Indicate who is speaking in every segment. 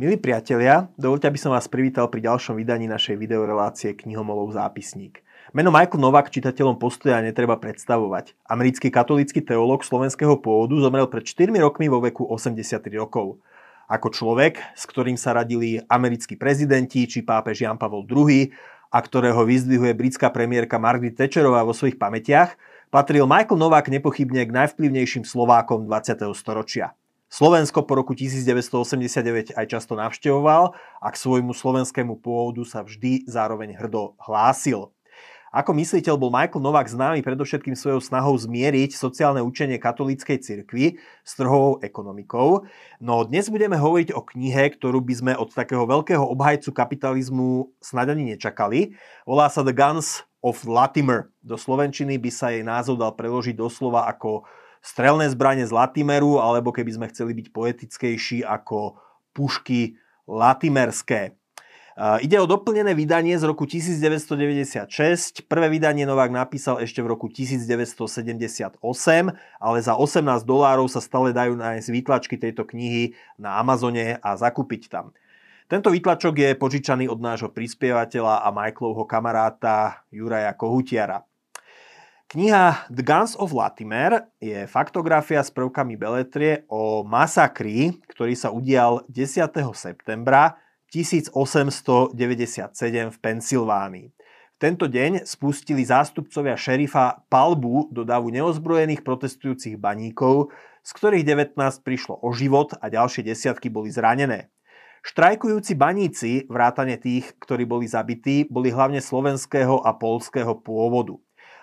Speaker 1: Milí priatelia, dovolte, aby som vás privítal pri ďalšom vydaní našej videorelácie Knihomolov zápisník. Meno Michael Novak čitateľom postoja netreba predstavovať. Americký katolícky teológ slovenského pôvodu zomrel pred 4 rokmi vo veku 83 rokov. Ako človek, s ktorým sa radili americkí prezidenti či pápež Jan Pavel II a ktorého vyzdvihuje britská premiérka Margaret Thatcherová vo svojich pamätiach, patril Michael Novak nepochybne k najvplyvnejším Slovákom 20. storočia. Slovensko po roku 1989 aj často navštevoval a k svojmu slovenskému pôvodu sa vždy zároveň hrdo hlásil. Ako mysliteľ bol Michael Novák známy predovšetkým svojou snahou zmieriť sociálne učenie katolíckej cirkvi s trhovou ekonomikou. No dnes budeme hovoriť o knihe, ktorú by sme od takého veľkého obhajcu kapitalizmu snad ani nečakali. Volá sa The Guns of Latimer. Do slovenčiny by sa jej názov dal preložiť doslova ako strelné zbranie z Latimeru, alebo keby sme chceli byť poetickejší ako pušky latimerské. Ide o doplnené vydanie z roku 1996. Prvé vydanie Novák napísal ešte v roku 1978, ale za 18 dolárov sa stále dajú nájsť výtlačky tejto knihy na Amazone a zakúpiť tam. Tento výtlačok je požičaný od nášho prispievateľa a Michaelovho kamaráta Juraja Kohutiara. Kniha The Guns of Latimer je faktografia s prvkami beletrie o masakri, ktorý sa udial 10. septembra 1897 v Pensylvánii. V tento deň spustili zástupcovia šerifa palbu do davu neozbrojených protestujúcich baníkov, z ktorých 19 prišlo o život a ďalšie desiatky boli zranené. Štrajkujúci baníci, vrátane tých, ktorí boli zabití, boli hlavne slovenského a polského pôvodu.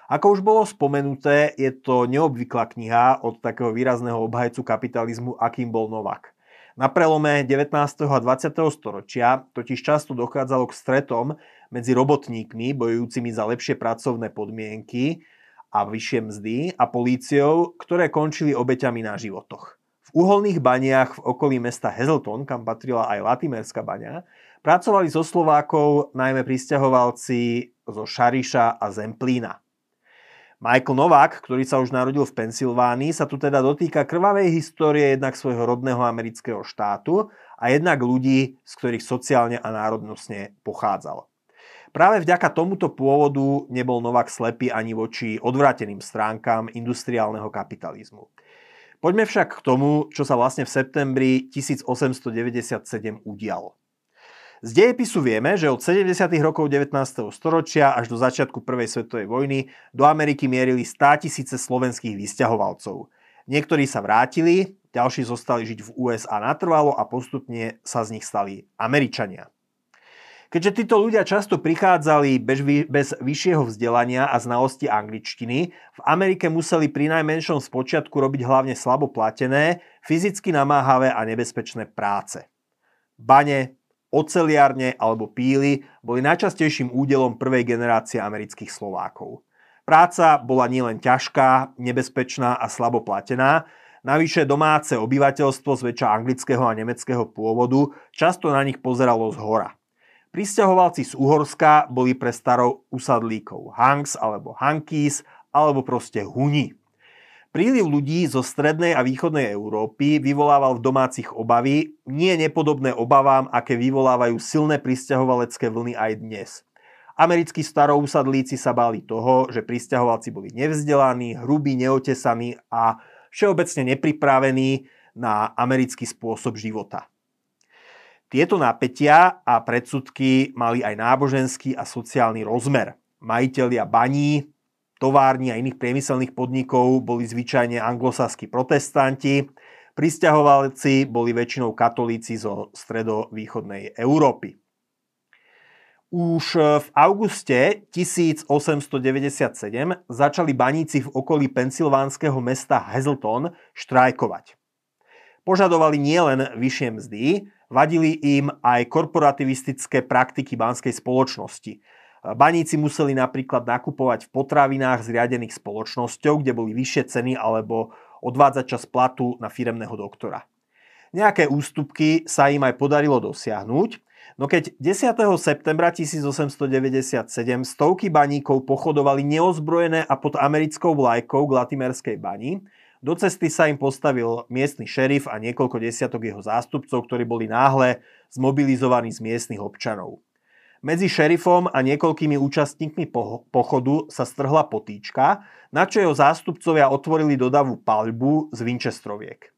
Speaker 1: Ako už bolo spomenuté, je to neobvyklá kniha od takého výrazného obhajcu kapitalizmu, akým bol Novak. Na prelome 19. a 20. storočia totiž často dochádzalo k stretom medzi robotníkmi bojujúcimi za lepšie pracovné podmienky a vyššie mzdy a políciou, ktoré končili obeťami na životoch. V uholných baniach v okolí mesta Hazelton, kam patrila aj Latimerská baňa, pracovali so Slovákov najmä pristahovalci zo Šariša a Zemplína. Michael Novák, ktorý sa už narodil v Pensylvánii, sa tu teda dotýka krvavej histórie jednak svojho rodného amerického štátu a jednak ľudí, z ktorých sociálne a národnostne pochádzal. Práve vďaka tomuto pôvodu nebol Novák slepý ani voči odvráteným stránkam industriálneho kapitalizmu. Poďme však k tomu, čo sa vlastne v septembri 1897 udialo. Z dejepisu vieme, že od 70. rokov 19. storočia až do začiatku Prvej svetovej vojny do Ameriky mierili 100 tisíce slovenských vysťahovalcov. Niektorí sa vrátili, ďalší zostali žiť v USA natrvalo a postupne sa z nich stali Američania. Keďže títo ľudia často prichádzali bez, bez vyššieho vzdelania a znalosti angličtiny, v Amerike museli pri najmenšom spočiatku robiť hlavne slabo platené, fyzicky namáhavé a nebezpečné práce. Bane, oceliárne alebo píly boli najčastejším údelom prvej generácie amerických Slovákov. Práca bola nielen ťažká, nebezpečná a slabo platená, navyše domáce obyvateľstvo zväčša anglického a nemeckého pôvodu často na nich pozeralo z hora. Pristahovalci z Uhorska boli pre starou usadlíkov Hanks alebo Hankis alebo proste Huni. Príliv ľudí zo strednej a východnej Európy vyvolával v domácich obavy, nie nepodobné obavám, aké vyvolávajú silné pristahovalecké vlny aj dnes. Americkí starousadlíci sa báli toho, že pristahovalci boli nevzdelaní, hrubí, neotesaní a všeobecne nepripravení na americký spôsob života. Tieto napätia a predsudky mali aj náboženský a sociálny rozmer. Majitelia baní, tovární a iných priemyselných podnikov boli zvyčajne anglosaskí protestanti, pristahovalci boli väčšinou katolíci zo stredovýchodnej Európy. Už v auguste 1897 začali baníci v okolí pensylvánskeho mesta Hazleton štrajkovať. Požadovali nielen vyššie mzdy, vadili im aj korporativistické praktiky banskej spoločnosti – Baníci museli napríklad nakupovať v potravinách zriadených spoločnosťou, kde boli vyššie ceny alebo odvádzať čas platu na firemného doktora. Nejaké ústupky sa im aj podarilo dosiahnuť, no keď 10. septembra 1897 stovky baníkov pochodovali neozbrojené a pod americkou vlajkou k Latimerskej bani, Do cesty sa im postavil miestny šerif a niekoľko desiatok jeho zástupcov, ktorí boli náhle zmobilizovaní z miestnych občanov. Medzi šerifom a niekoľkými účastníkmi pochodu sa strhla potýčka, na čo jeho zástupcovia otvorili dodavu palbu z Winchestroviek.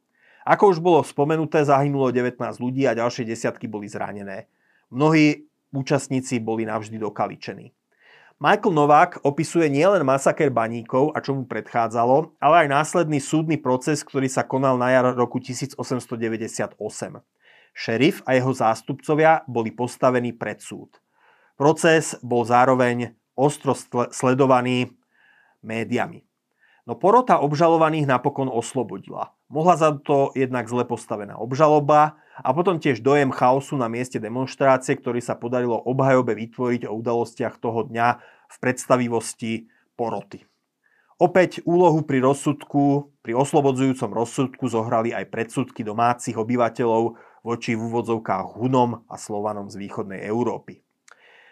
Speaker 1: Ako už bolo spomenuté, zahynulo 19 ľudí a ďalšie desiatky boli zranené. Mnohí účastníci boli navždy dokaličení. Michael Novák opisuje nielen masaker baníkov a čo mu predchádzalo, ale aj následný súdny proces, ktorý sa konal na jar roku 1898. Šerif a jeho zástupcovia boli postavení pred súd. Proces bol zároveň ostro sledovaný médiami. No porota obžalovaných napokon oslobodila. Mohla za to jednak zle postavená obžaloba a potom tiež dojem chaosu na mieste demonstrácie, ktorý sa podarilo obhajobe vytvoriť o udalostiach toho dňa v predstavivosti poroty. Opäť úlohu pri rozsudku, pri oslobodzujúcom rozsudku zohrali aj predsudky domácich obyvateľov voči v úvodzovkách Hunom a Slovanom z východnej Európy.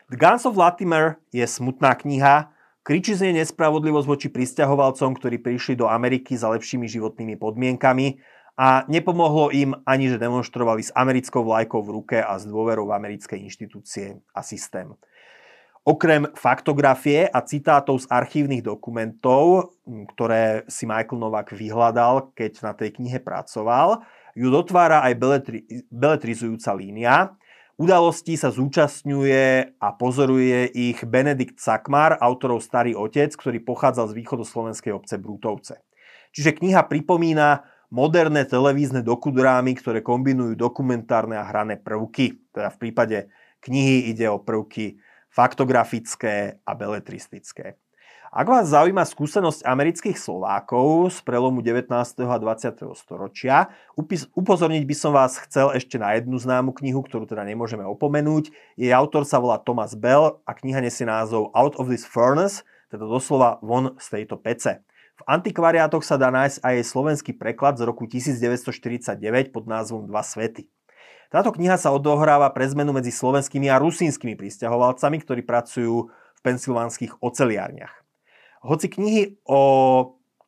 Speaker 1: The Guns of Latimer je smutná kniha, kričí z nej nespravodlivosť voči pristahovalcom, ktorí prišli do Ameriky za lepšími životnými podmienkami a nepomohlo im ani, že demonstrovali s americkou vlajkou v ruke a s dôverou v americké inštitúcie a systém. Okrem faktografie a citátov z archívnych dokumentov, ktoré si Michael Novak vyhľadal, keď na tej knihe pracoval, ju dotvára aj beletri- beletrizujúca línia, Udalostí sa zúčastňuje a pozoruje ich Benedikt Sakmar, autorov Starý otec, ktorý pochádzal z východoslovenskej obce Brútovce. Čiže kniha pripomína moderné televízne dokudrámy, ktoré kombinujú dokumentárne a hrané prvky. Teda v prípade knihy ide o prvky faktografické a beletristické. Ak vás zaujíma skúsenosť amerických Slovákov z prelomu 19. a 20. storočia, upozorniť by som vás chcel ešte na jednu známu knihu, ktorú teda nemôžeme opomenúť. Jej autor sa volá Thomas Bell a kniha nesie názov Out of this Furnace, teda doslova von z tejto pece. V antikvariátoch sa dá nájsť aj jej slovenský preklad z roku 1949 pod názvom Dva svety. Táto kniha sa odohráva pre zmenu medzi slovenskými a rusínskymi pristahovalcami, ktorí pracujú v pensylvánskych oceliárniach. Hoci knihy o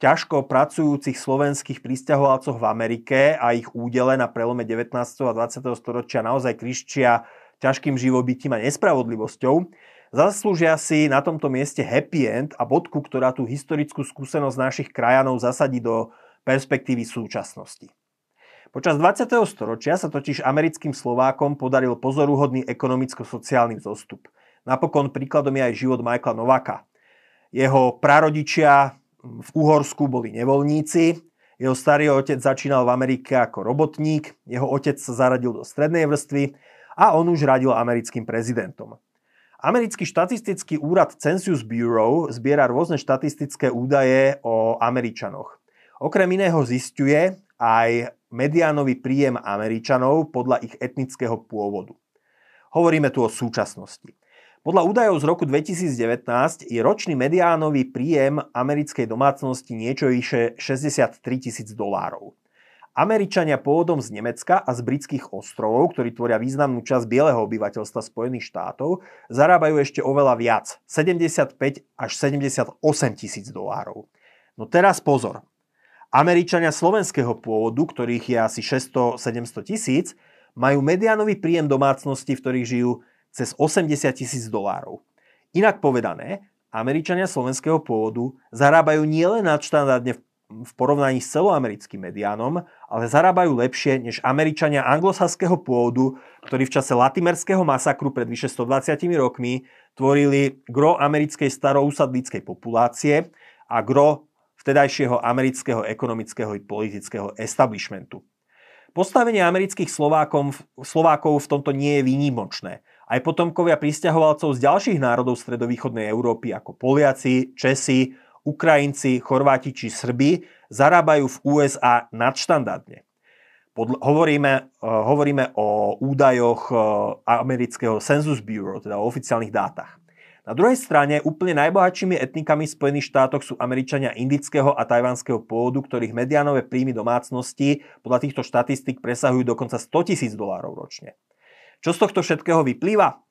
Speaker 1: ťažko pracujúcich slovenských pristahovalcoch v Amerike a ich údele na prelome 19. a 20. storočia naozaj kriščia ťažkým živobytím a nespravodlivosťou, zaslúžia si na tomto mieste happy end a bodku, ktorá tú historickú skúsenosť našich krajanov zasadí do perspektívy súčasnosti. Počas 20. storočia sa totiž americkým Slovákom podaril pozoruhodný ekonomicko-sociálny zostup. Napokon príkladom je aj život Michaela Novaka, jeho prarodičia v Uhorsku boli nevoľníci, jeho starý otec začínal v Amerike ako robotník, jeho otec sa zaradil do strednej vrstvy a on už radil americkým prezidentom. Americký štatistický úrad Census Bureau zbiera rôzne štatistické údaje o Američanoch. Okrem iného zistuje aj mediánový príjem Američanov podľa ich etnického pôvodu. Hovoríme tu o súčasnosti. Podľa údajov z roku 2019 je ročný mediánový príjem americkej domácnosti niečo vyše 63 tisíc dolárov. Američania pôvodom z Nemecka a z britských ostrovov, ktorí tvoria významnú časť bieleho obyvateľstva Spojených štátov, zarábajú ešte oveľa viac, 75 až 78 tisíc dolárov. No teraz pozor. Američania slovenského pôvodu, ktorých je asi 600-700 tisíc, majú mediánový príjem domácnosti, v ktorých žijú cez 80 tisíc dolárov. Inak povedané, Američania slovenského pôvodu zarábajú nielen nadštandardne v porovnaní s celoamerickým mediánom, ale zarábajú lepšie než Američania anglosaského pôvodu, ktorí v čase latimerského masakru pred vyše 120 rokmi tvorili gro americkej starousadlíckej populácie a gro vtedajšieho amerického ekonomického i politického establishmentu. Postavenie amerických Slovákov v tomto nie je výnimočné. Aj potomkovia pristahovalcov z ďalších národov stredovýchodnej Európy ako Poliaci, Česi, Ukrajinci, Chorváti či Srbi zarábajú v USA nadštandardne. Podl- hovoríme, uh, hovoríme o údajoch uh, amerického Census Bureau, teda o oficiálnych dátach. Na druhej strane úplne najbohatšími etnikami v Spojených štátoch sú Američania indického a tajvanského pôvodu, ktorých mediánové príjmy domácnosti podľa týchto štatistík presahujú dokonca 100 tisíc dolárov ročne. Čo z tohto všetkého vyplýva?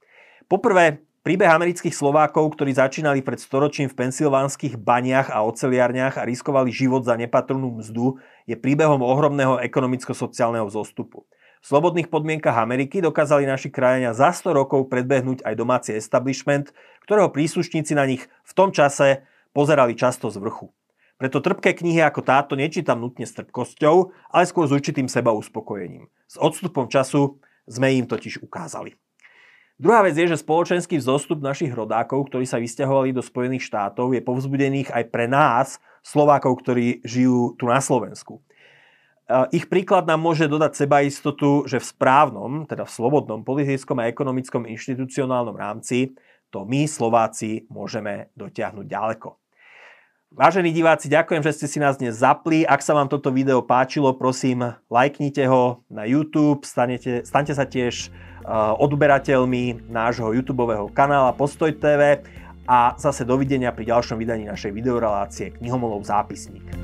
Speaker 1: Poprvé, Príbeh amerických Slovákov, ktorí začínali pred storočím v pensylvánskych baniach a oceliarniach a riskovali život za nepatrnú mzdu, je príbehom ohromného ekonomicko-sociálneho vzostupu. V slobodných podmienkach Ameriky dokázali naši krajania za 100 rokov predbehnúť aj domáci establishment, ktorého príslušníci na nich v tom čase pozerali často z vrchu. Preto trpké knihy ako táto nečítam nutne s trpkosťou, ale skôr s určitým seba uspokojením. S odstupom času sme im totiž ukázali. Druhá vec je, že spoločenský vzostup našich rodákov, ktorí sa vysťahovali do Spojených štátov, je povzbudených aj pre nás, Slovákov, ktorí žijú tu na Slovensku. Ich príklad nám môže dodať sebaistotu, že v správnom, teda v slobodnom politickom a ekonomickom inštitucionálnom rámci to my, Slováci, môžeme dotiahnuť ďaleko. Vážení diváci, ďakujem, že ste si nás dnes zapli. Ak sa vám toto video páčilo, prosím, lajknite ho na YouTube, stanete, stante sa tiež odberateľmi nášho YouTube kanála Postoj TV a zase dovidenia pri ďalšom vydaní našej videorelácie Knihomolov zápisník.